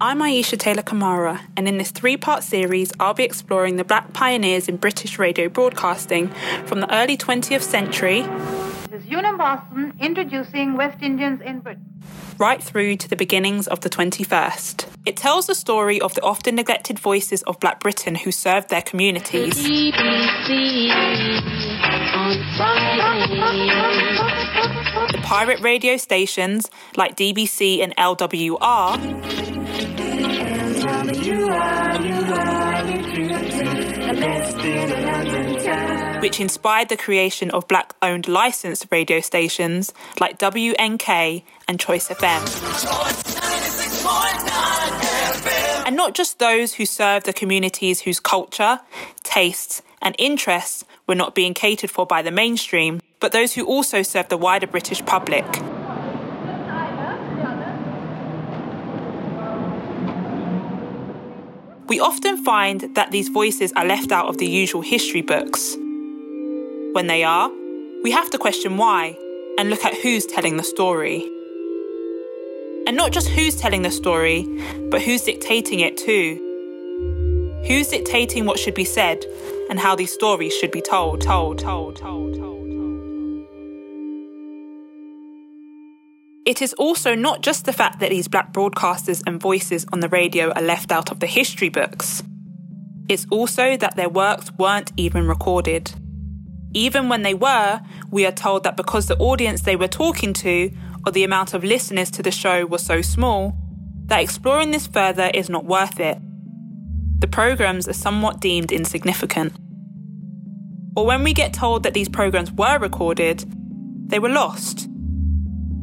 I'm Ayesha Taylor Kamara, and in this three part series, I'll be exploring the black pioneers in British radio broadcasting from the early 20th century. This is Unum Boston introducing West Indians in Britain. Right through to the beginnings of the 21st. It tells the story of the often neglected voices of Black Britain who served their communities. The pirate radio stations like DBC and LWR which inspired the creation of black owned licensed radio stations like WNK and Choice FM. And not just those who served the communities whose culture, tastes, and interests were not being catered for by the mainstream, but those who also served the wider British public. We often find that these voices are left out of the usual history books. When they are, we have to question why and look at who's telling the story. And not just who's telling the story, but who's dictating it too. Who's dictating what should be said and how these stories should be told, told, told, told, told. It is also not just the fact that these black broadcasters and voices on the radio are left out of the history books. It's also that their works weren't even recorded. Even when they were, we are told that because the audience they were talking to or the amount of listeners to the show was so small, that exploring this further is not worth it. The programs are somewhat deemed insignificant. Or when we get told that these programs were recorded, they were lost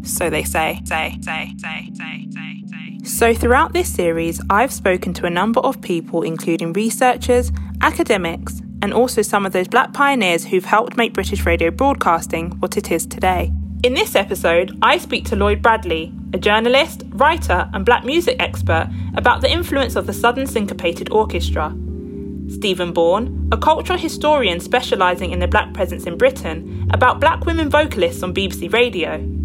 so they say. Say, say, say, say, say, say. So throughout this series, I've spoken to a number of people, including researchers, academics, and also some of those black pioneers who've helped make British radio broadcasting what it is today. In this episode, I speak to Lloyd Bradley, a journalist, writer, and black music expert, about the influence of the Southern Syncopated Orchestra. Stephen Bourne, a cultural historian specialising in the black presence in Britain, about black women vocalists on BBC Radio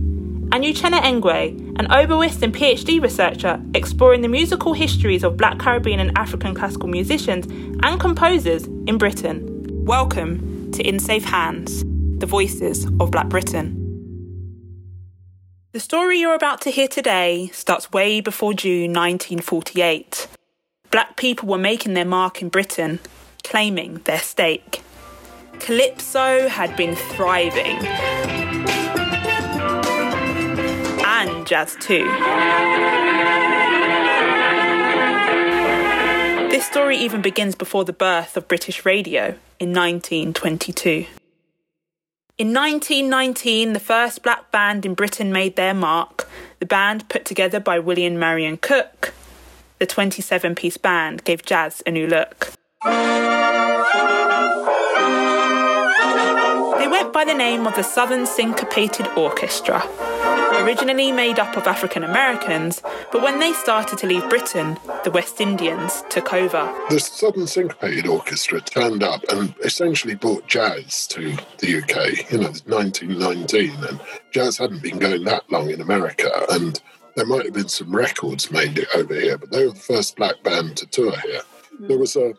and Uchenna Ngwe, an oboist and PhD researcher exploring the musical histories of Black Caribbean and African classical musicians and composers in Britain. Welcome to In Safe Hands, the voices of Black Britain. The story you're about to hear today starts way before June 1948. Black people were making their mark in Britain, claiming their stake. Calypso had been thriving and jazz too. This story even begins before the birth of British radio in 1922. In 1919, the first black band in Britain made their mark, the band put together by William Marion Cook. The 27 piece band gave jazz a new look. They went by the name of the Southern Syncopated Orchestra originally made up of African Americans, but when they started to leave Britain, the West Indians took over. The Southern Syncopated Orchestra turned up and essentially brought jazz to the UK, you know, 1919, and jazz hadn't been going that long in America, and there might have been some records made over here, but they were the first black band to tour here. There was a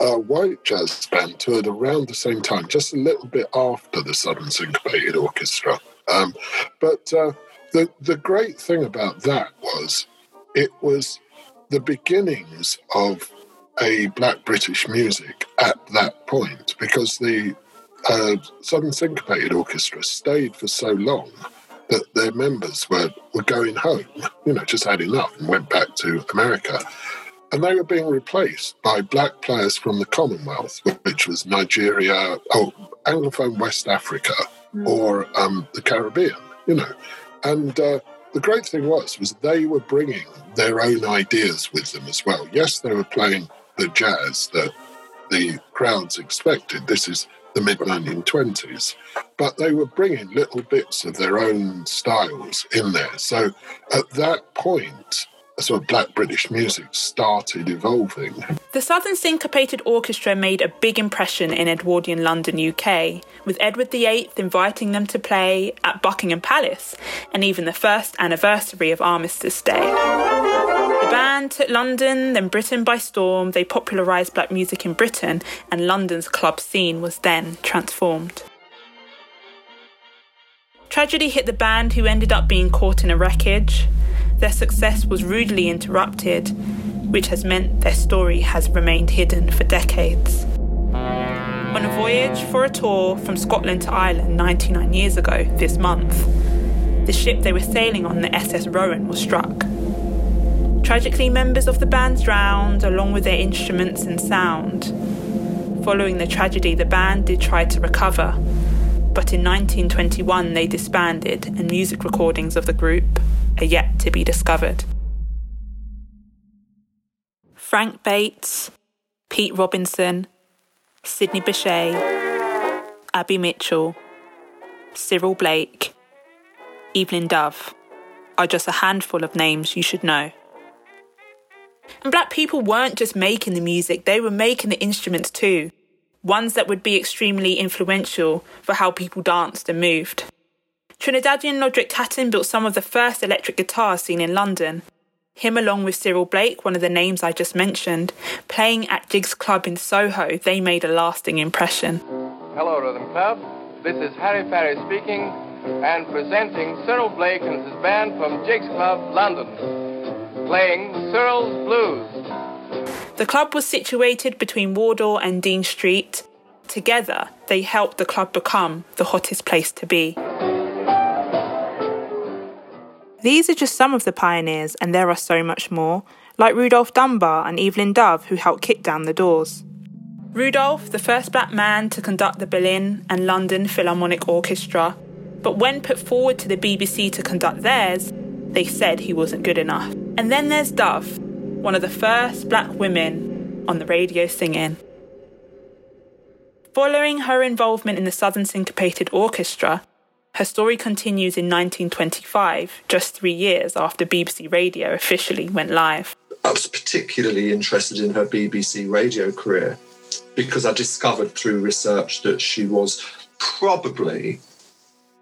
a white jazz band toured around the same time, just a little bit after the Southern Syncopated Orchestra. Um, but uh, the the great thing about that was it was the beginnings of a black British music at that point because the uh, Southern Syncopated Orchestra stayed for so long that their members were, were going home, you know, just had enough and went back to America. And they were being replaced by black players from the Commonwealth, which was Nigeria, oh, Anglophone West Africa. Or um, the Caribbean, you know. And uh, the great thing was, was they were bringing their own ideas with them as well. Yes, they were playing the jazz that the crowds expected. This is the mid 1920s, but they were bringing little bits of their own styles in there. So at that point, sort of black British music started evolving. The Southern Syncopated Orchestra made a big impression in Edwardian London, UK, with Edward VIII inviting them to play at Buckingham Palace and even the first anniversary of Armistice Day. The band took London, then Britain by storm. They popularised black music in Britain, and London's club scene was then transformed. Tragedy hit the band, who ended up being caught in a wreckage. Their success was rudely interrupted, which has meant their story has remained hidden for decades. On a voyage for a tour from Scotland to Ireland 99 years ago this month, the ship they were sailing on, the SS Rowan, was struck. Tragically, members of the band drowned along with their instruments and sound. Following the tragedy, the band did try to recover, but in 1921 they disbanded and music recordings of the group are yet to be discovered. Frank Bates, Pete Robinson, Sidney Bechet, Abby Mitchell, Cyril Blake, Evelyn Dove are just a handful of names you should know. And black people weren't just making the music, they were making the instruments too. Ones that would be extremely influential for how people danced and moved. Trinidadian Lauderic Caton built some of the first electric guitars seen in London. Him, along with Cyril Blake, one of the names I just mentioned, playing at Jigs Club in Soho, they made a lasting impression. Hello, Rhythm Club. This is Harry Farry speaking and presenting Cyril Blake and his band from Jigs Club, London, playing Cyril's Blues. The club was situated between Wardour and Dean Street. Together, they helped the club become the hottest place to be. These are just some of the pioneers, and there are so much more, like Rudolph Dunbar and Evelyn Dove, who helped kick down the doors. Rudolph, the first black man to conduct the Berlin and London Philharmonic Orchestra, but when put forward to the BBC to conduct theirs, they said he wasn't good enough. And then there's Dove, one of the first black women on the radio singing. Following her involvement in the Southern Syncopated Orchestra, her story continues in 1925, just three years after BBC Radio officially went live. I was particularly interested in her BBC radio career because I discovered through research that she was probably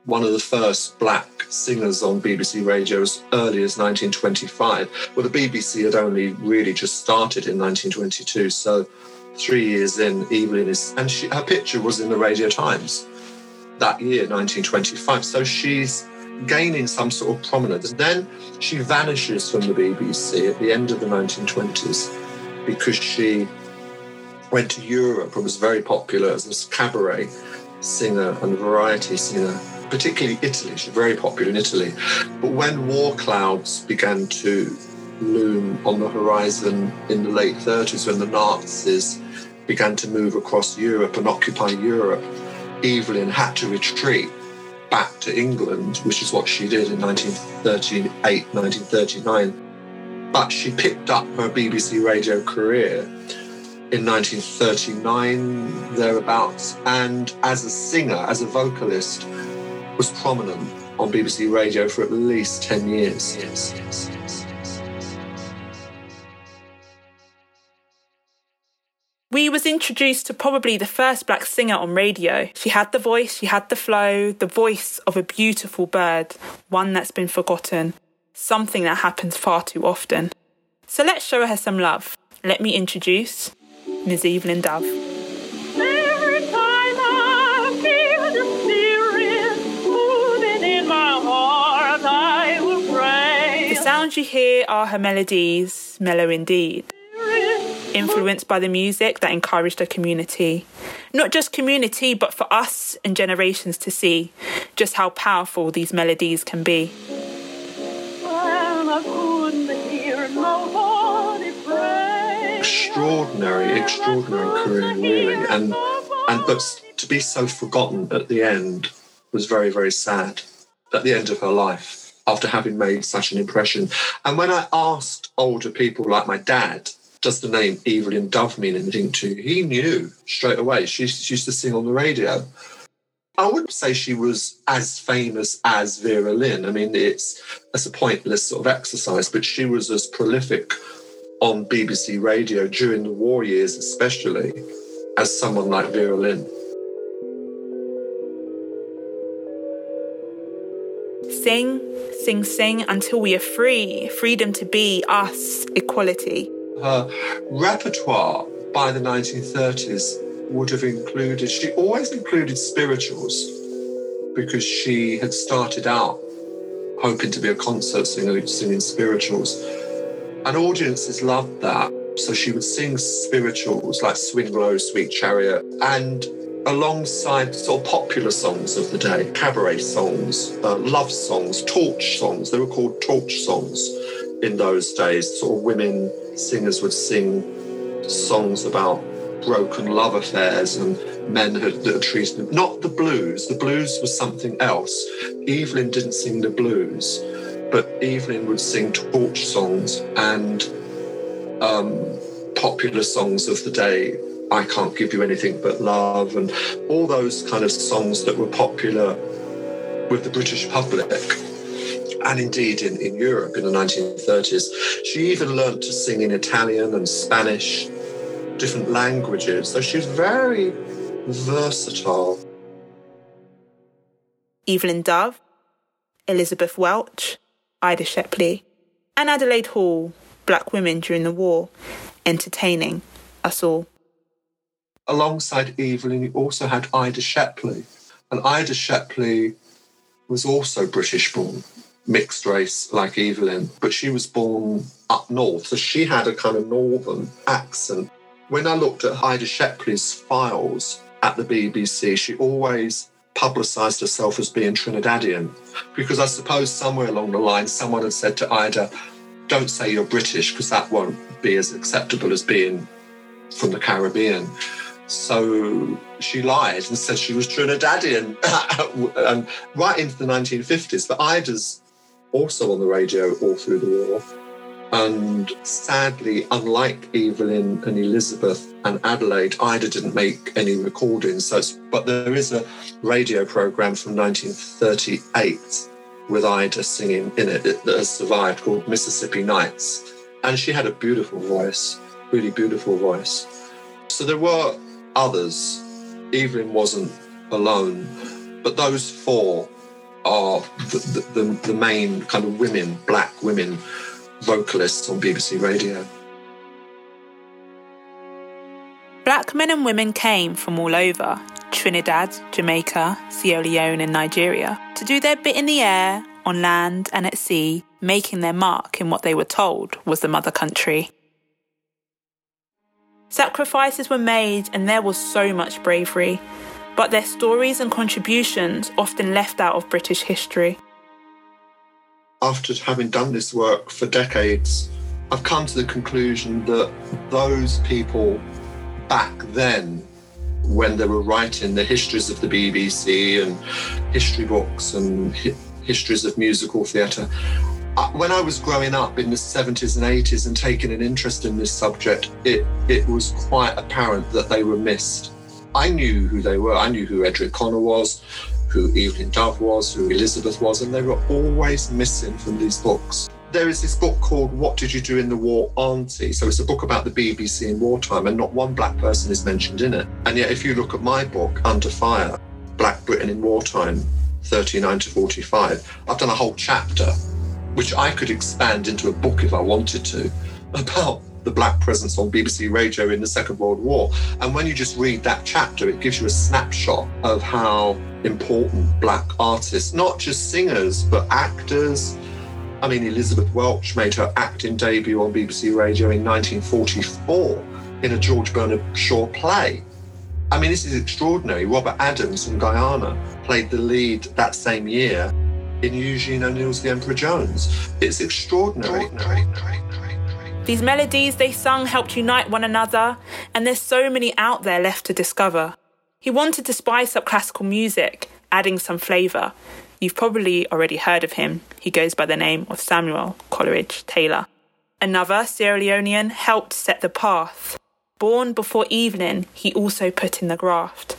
one of the first black singers on BBC radio as early as 1925. Well, the BBC had only really just started in 1922, so three years in, Evelyn is, and she, her picture was in the Radio Times that year, 1925. So she's gaining some sort of prominence. And then she vanishes from the BBC at the end of the 1920s because she went to Europe and was very popular as a cabaret singer and variety singer, particularly Italy. She's very popular in Italy. But when war clouds began to loom on the horizon in the late 30s, when the Nazis began to move across Europe and occupy Europe, Evelyn had to retreat back to England, which is what she did in 1938, 1939. But she picked up her BBC radio career in 1939, thereabouts, and as a singer, as a vocalist, was prominent on BBC radio for at least 10 years. Yes, yes. We was introduced to probably the first black singer on radio. She had the voice, she had the flow, the voice of a beautiful bird, one that's been forgotten, something that happens far too often. So let's show her some love. Let me introduce Ms. Evelyn Dove. You hear are her melodies, mellow indeed influenced by the music that encouraged her community. Not just community, but for us and generations to see just how powerful these melodies can be. Extraordinary, extraordinary career, really. And and but to be so forgotten at the end was very, very sad. At the end of her life, after having made such an impression. And when I asked older people like my dad does the name Evelyn Dove mean anything to you? He knew straight away. She, she used to sing on the radio. I wouldn't say she was as famous as Vera Lynn. I mean, it's, it's a pointless sort of exercise, but she was as prolific on BBC radio during the war years, especially, as someone like Vera Lynn. Sing, sing, sing until we are free. Freedom to be us, equality. Her repertoire by the 1930s would have included, she always included spirituals because she had started out hoping to be a concert singer, singing spirituals. And audiences loved that. So she would sing spirituals like Swing Low, Sweet Chariot, and alongside sort of popular songs of the day, cabaret songs, uh, love songs, torch songs. They were called torch songs in those days. Sort of women singers would sing songs about broken love affairs and men had, that had treated them. Not the blues. The blues was something else. Evelyn didn't sing the blues, but Evelyn would sing torch songs and um, popular songs of the day. I can't give you anything but love, and all those kind of songs that were popular with the British public and indeed in, in Europe in the 1930s. She even learnt to sing in Italian and Spanish, different languages. So she was very versatile. Evelyn Dove, Elizabeth Welch, Ida Shepley, and Adelaide Hall, black women during the war, entertaining us all. Alongside Evelyn, you also had Ida Shepley. And Ida Shepley was also British born, mixed race like Evelyn, but she was born up north. So she had a kind of northern accent. When I looked at Ida Shepley's files at the BBC, she always publicised herself as being Trinidadian because I suppose somewhere along the line someone had said to Ida, don't say you're British because that won't be as acceptable as being from the Caribbean. So she lied and said she was Trinidadian and right into the 1950s. But Ida's also on the radio all through the war. And sadly, unlike Evelyn and Elizabeth and Adelaide, Ida didn't make any recordings. So but there is a radio program from 1938 with Ida singing in it that has survived called Mississippi Nights. And she had a beautiful voice, really beautiful voice. So there were others. Evelyn wasn't alone, but those four are the, the, the, main kind of women, black women vocalists on BBC Radio. Black men and women came from all over Trinidad, Jamaica, Sierra Leone, and Nigeria to do their bit in the air, on land, and at sea, making their mark in what they were told was the mother country. Sacrifices were made, and there was so much bravery, but their stories and contributions often left out of British history. After having done this work for decades, I've come to the conclusion that those people back then, when they were writing the histories of the BBC and history books and hi- histories of musical theatre, Uh, when I was growing up in the 70s and 80s and taking an interest in this subject, it, it was quite apparent that they were missed. I knew who they were. I knew who Edric Connor was, who Evelyn Dove was, who Elizabeth was, and they were always missing from these books. There is this book called What Did You Do in the War, Auntie? So it's a book about the BBC in wartime, and not one black person is mentioned in it. And yet, if you look at my book, Under Fire, Black Britain in Wartime, 39 to 45, I've done a whole chapter which I could expand into a book if I wanted to, about the black presence on BBC Radio in the Second World War. And when you just read that chapter, it gives you a snapshot of how important black artists, not just singers, but actors. I mean, Elizabeth Welch made her acting debut on BBC Radio in 1944 in a George Bernard Shaw play. I mean, this is extraordinary. Robert Adams from Guyana played the lead that same year in Eugene O'Neill's The Emperor Jones. It's extraordinary. These melodies they sung helped unite one another, and there's so many out there left to discover. He wanted to spice up classical music, adding some flavour. You've probably already heard of him. He goes by the name of Samuel Coleridge Taylor. Another Sierra Leonean helped set the path. Born before evening, he also put in the graft.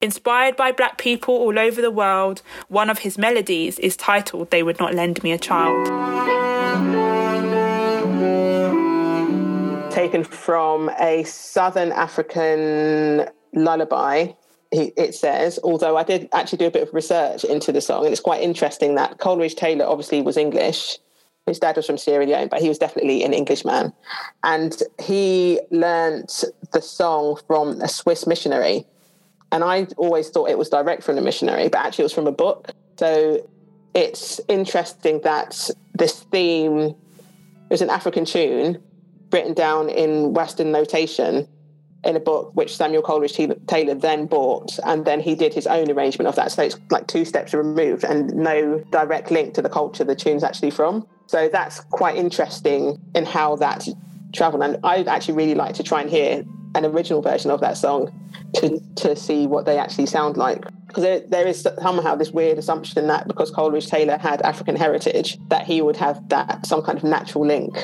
Inspired by black people all over the world, one of his melodies is titled They Would Not Lend Me a Child. taken from a Southern African lullaby it says, although I did actually do a bit of research into the song, and it's quite interesting that Coleridge Taylor obviously was English. His dad was from Sierra Leone, but he was definitely an Englishman. And he learnt the song from a Swiss missionary. And I always thought it was direct from the missionary, but actually it was from a book. So it's interesting that this theme is an African tune written down in Western notation in a book which Samuel Coleridge Taylor then bought, and then he did his own arrangement of that. So it's like two steps removed and no direct link to the culture the tune's actually from. So that's quite interesting in how that traveled. And I'd actually really like to try and hear an original version of that song to, to see what they actually sound like. Because there, there is somehow this weird assumption that because Coleridge Taylor had African heritage, that he would have that some kind of natural link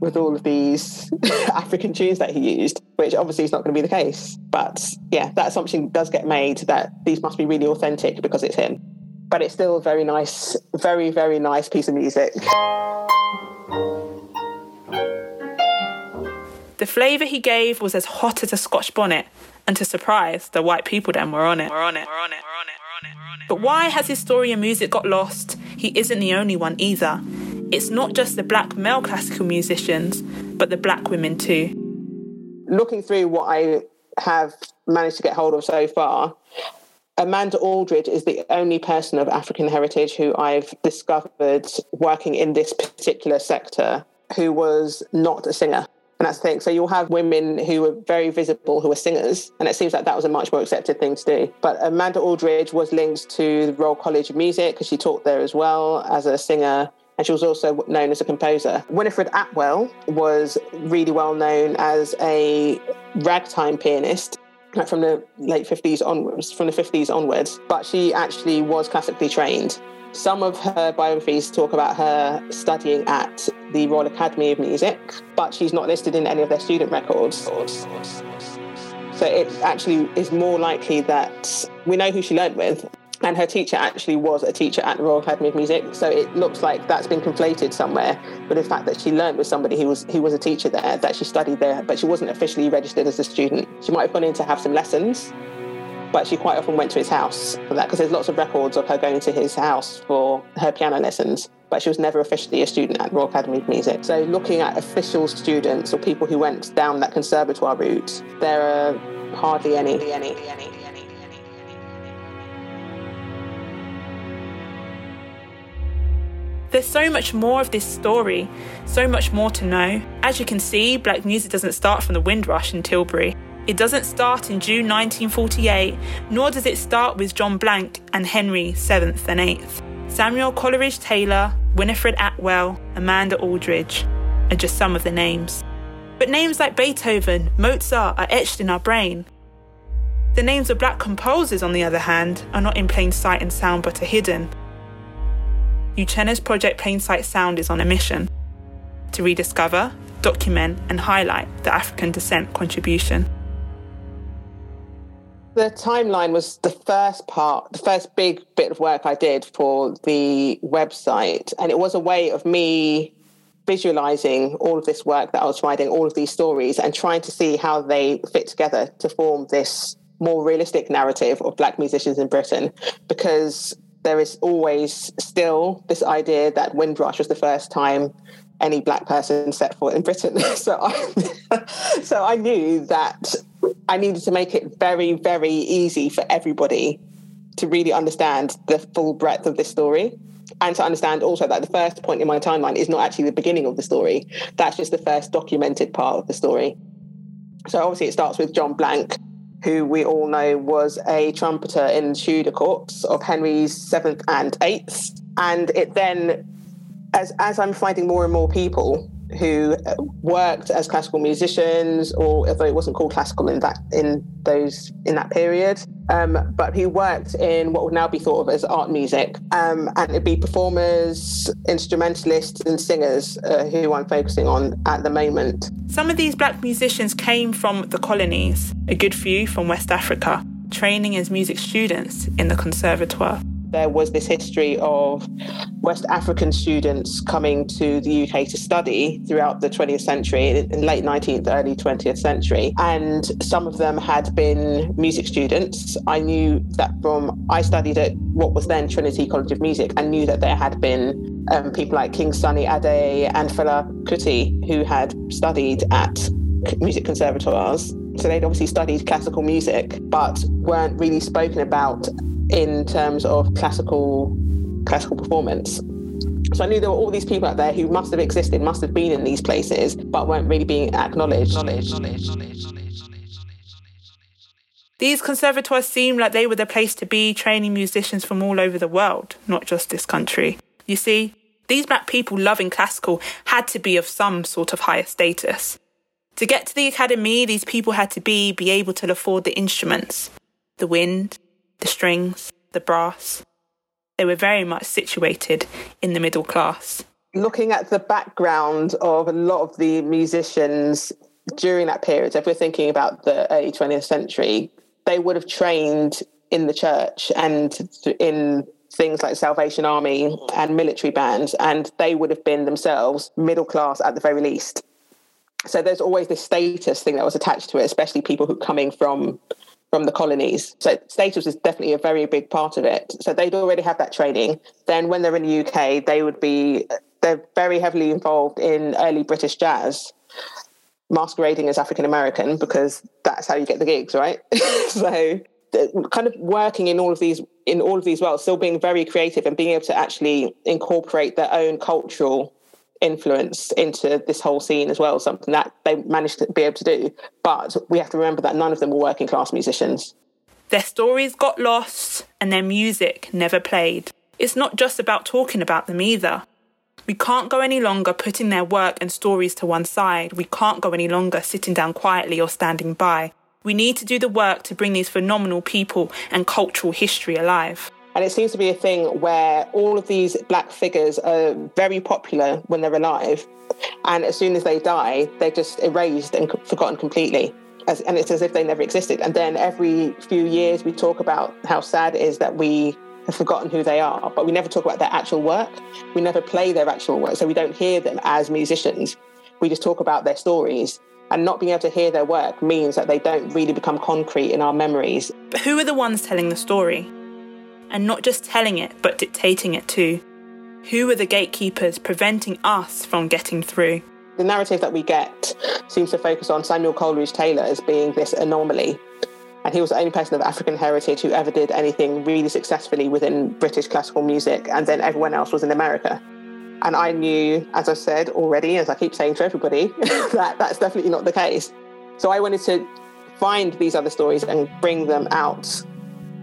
with all of these African tunes that he used, which obviously is not going to be the case. But yeah, that assumption does get made that these must be really authentic because it's him. But it's still a very nice, very, very nice piece of music. The flavour he gave was as hot as a Scotch bonnet, and to surprise, the white people then were on it. Were on it. Were on it. But why has his story and music got lost? He isn't the only one either. It's not just the black male classical musicians, but the black women too. Looking through what I have managed to get hold of so far, Amanda Aldridge is the only person of African heritage who I've discovered working in this particular sector who was not a singer. And that's the thing. So you'll have women who were very visible who were singers, and it seems like that was a much more accepted thing to do. But Amanda Aldridge was linked to the Royal College of Music because she taught there as well as a singer and she was also known as a composer. Winifred Atwell was really well known as a ragtime pianist like from the late 50s onwards, from the 50s onwards, but she actually was classically trained. Some of her biographies talk about her studying at the Royal Academy of Music, but she's not listed in any of their student records. So it actually is more likely that we know who she learned with, and her teacher actually was a teacher at the Royal Academy of Music. So it looks like that's been conflated somewhere with the fact that she learned with somebody who was who was a teacher there, that she studied there, but she wasn't officially registered as a student. She might have gone in to have some lessons, but she quite often went to his house for that because there's lots of records of her going to his house for her piano lessons. But she was never officially a student at Royal Academy of Music. So looking at official students or people who went down that conservatoire route, there are hardly any. any, any. There's so much more of this story, so much more to know. As you can see, black music doesn't start from the Windrush in Tilbury. It doesn't start in June 1948, nor does it start with John Blanke and Henry 7th and 8th. Samuel Coleridge Taylor, Winifred Atwell, Amanda Aldridge are just some of the names. But names like Beethoven, Mozart are etched in our brain. The names of black composers, on the other hand, are not in plain sight and sound but are hidden. Uchenna's Project Plainsight Sound is on a mission to rediscover, document, and highlight the African descent contribution. The timeline was the first part, the first big bit of work I did for the website. And it was a way of me visualizing all of this work that I was writing, all of these stories, and trying to see how they fit together to form this more realistic narrative of Black musicians in Britain. Because there is always still this idea that Windrush was the first time any black person set foot in Britain. so I, so I knew that I needed to make it very, very easy for everybody to really understand the full breadth of this story. And to understand also that the first point in my timeline is not actually the beginning of the story. That's just the first documented part of the story. So obviously it starts with John Blanke, who we all know was a trumpeter in Tudor courts of Henry's seventh and eighth. And it then, as as I'm finding more and more people who worked as classical musicians, or although it wasn't called classical in that in those in that period, um, but who worked in what would now be thought of as art music, um, and it'd be performers, instrumentalists, and singers uh, who I'm focusing on at the moment. Some of these black musicians came from the colonies, a good few from West Africa, training as music students in the conservatoire. There was this history of West African students coming to the UK to study throughout the 20th century, in late 19th, early 20th century. And some of them had been music students. I knew that from, I studied at what was then Trinity College of Music and knew that there had been um, people like King Sunny Ade and Fela Kuti who had studied at music conservatoires. So they'd obviously studied classical music, but weren't really spoken about in terms of classical classical performance. So I knew there were all these people out there who must have existed, must have been in these places, but weren't really being acknowledged. These conservatoires seem like they were the place to be, training musicians from all over the world, not just this country. You see, these black people loving classical had to be of some sort of higher status. To get to the academy, these people had to be be able to afford the instruments, the wind, the strings, the brass. They were very much situated in the middle class. Looking at the background of a lot of the musicians during that period, if we're thinking about the early 20th century, they would have trained in the church and in things like Salvation Army and military bands, and they would have been themselves middle class at the very least. So there's always this status thing that was attached to it, especially people who coming from from the colonies. So status is definitely a very big part of it. So they'd already have that training. Then when they're in the UK, they would be they're very heavily involved in early British jazz, masquerading as African American because that's how you get the gigs, right? so kind of working in all of these in all of these worlds, still being very creative and being able to actually incorporate their own cultural influence into this whole scene as well, something that they managed to be able to do. But we have to remember that none of them were working class musicians. Their stories got lost and their music never played. It's not just about talking about them either. We can't go any longer putting their work and stories to one side. We can't go any longer sitting down quietly or standing by. We need to do the work to bring these phenomenal people and cultural history alive. And it seems to be a thing where all of these black figures are very popular when they're alive. And as soon as they die, they're just erased and forgotten completely. As, and it's as if they never existed. And then every few years, we talk about how sad it is that we have forgotten who they are, but we never talk about their actual work. We never play their actual work. So we don't hear them as musicians. We just talk about their stories. And not being able to hear their work means that they don't really become concrete in our memories. But who are the ones telling the story? And not just telling it, but dictating it too? Who are the gatekeepers preventing us from getting through? The narrative that we get seems to focus on Samuel Coleridge Taylor as being this anomaly. And he was the only person of African heritage who ever did anything really successfully within British classical music, and then everyone else was in America. And I knew, as I said already, as I keep saying to everybody, that that's definitely not the case. So I wanted to find these other stories and bring them out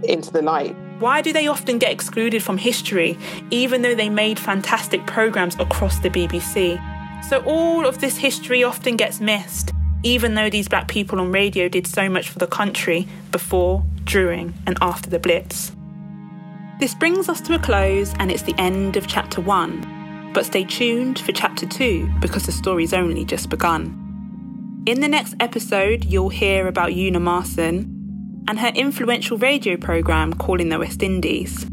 into the light. Why do they often get excluded from history, even though they made fantastic programmes across the BBC? So, all of this history often gets missed, even though these black people on radio did so much for the country before, during, and after the Blitz. This brings us to a close, and it's the end of chapter one. But stay tuned for chapter two because the story's only just begun. In the next episode, you'll hear about Una Marson, and her influential radio programme Calling the West Indies.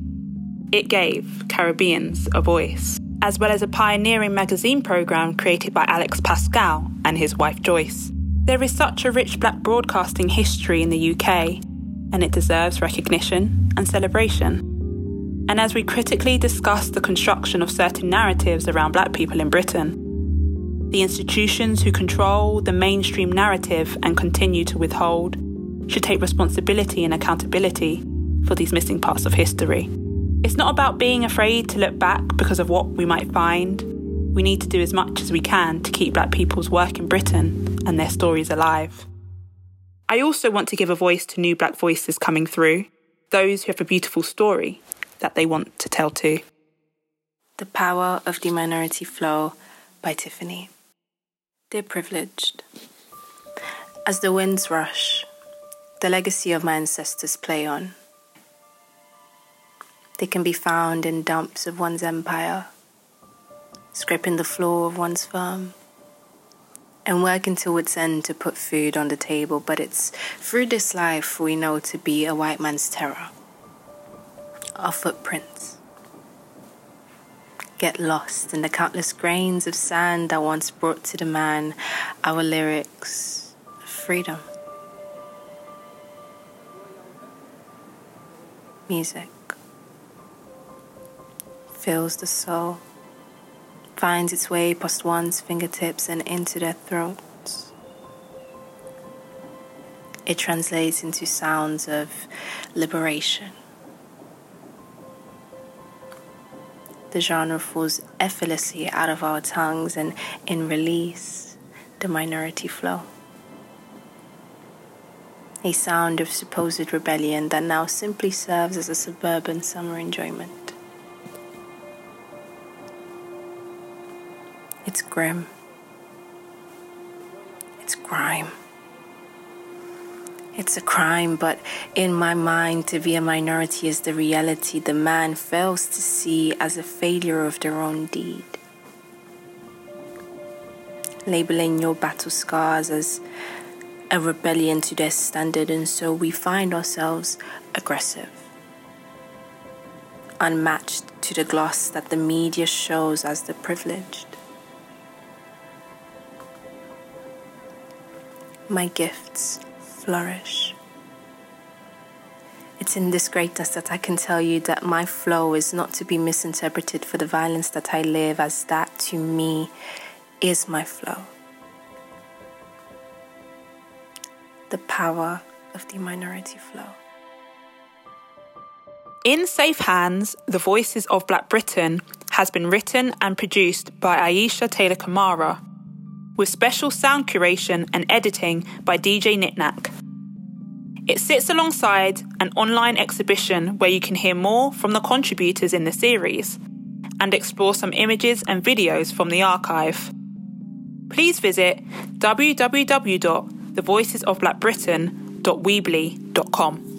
It gave Caribbeans a voice, as well as a pioneering magazine programme created by Alex Pascall and his wife Joyce. There is such a rich black broadcasting history in the UK, and it deserves recognition and celebration. And as we critically discuss the construction of certain narratives around black people in Britain, the institutions who control the mainstream narrative and continue to withhold should take responsibility and accountability for these missing parts of history. It's not about being afraid to look back because of what we might find. We need to do as much as we can to keep black people's work in Britain and their stories alive. I also want to give a voice to new black voices coming through, those who have a beautiful story that they want to tell too. The Power of the Minority Flow by Tiffany. Dear Privileged, as the winds rush, the legacy of my ancestors play on. They can be found in dumps of one's empire, scraping the floor of one's firm, and working to its end to put food on the table, but it's through this life we know to be a white man's terror. our footprints. Get lost in the countless grains of sand that once brought to the man our lyrics of freedom. Music fills the soul, finds its way past one's fingertips and into their throats. It translates into sounds of liberation. The genre falls effortlessly out of our tongues and in release, the minority flow. A sound of supposed rebellion that now simply serves as a suburban summer enjoyment. It's grim. It's crime. It's a crime, but in my mind, to be a minority is the reality the man fails to see as a failure of their own deed. Labeling your battle scars as a rebellion to their standard, and so we find ourselves aggressive, unmatched to the gloss that the media shows as the privileged. My gifts flourish. It's in this greatness that I can tell you that my flow is not to be misinterpreted for the violence that I live, as that to me is my flow. The power of the minority flow. In Safe Hands, The Voices of Black Britain has been written and produced by Ayesha Taylor Kamara, with special sound curation and editing by DJ Nitnak. It sits alongside an online exhibition where you can hear more from the contributors in the series and explore some images and videos from the archive. Please visit www.thevoicesofblackbritain.weebly.com.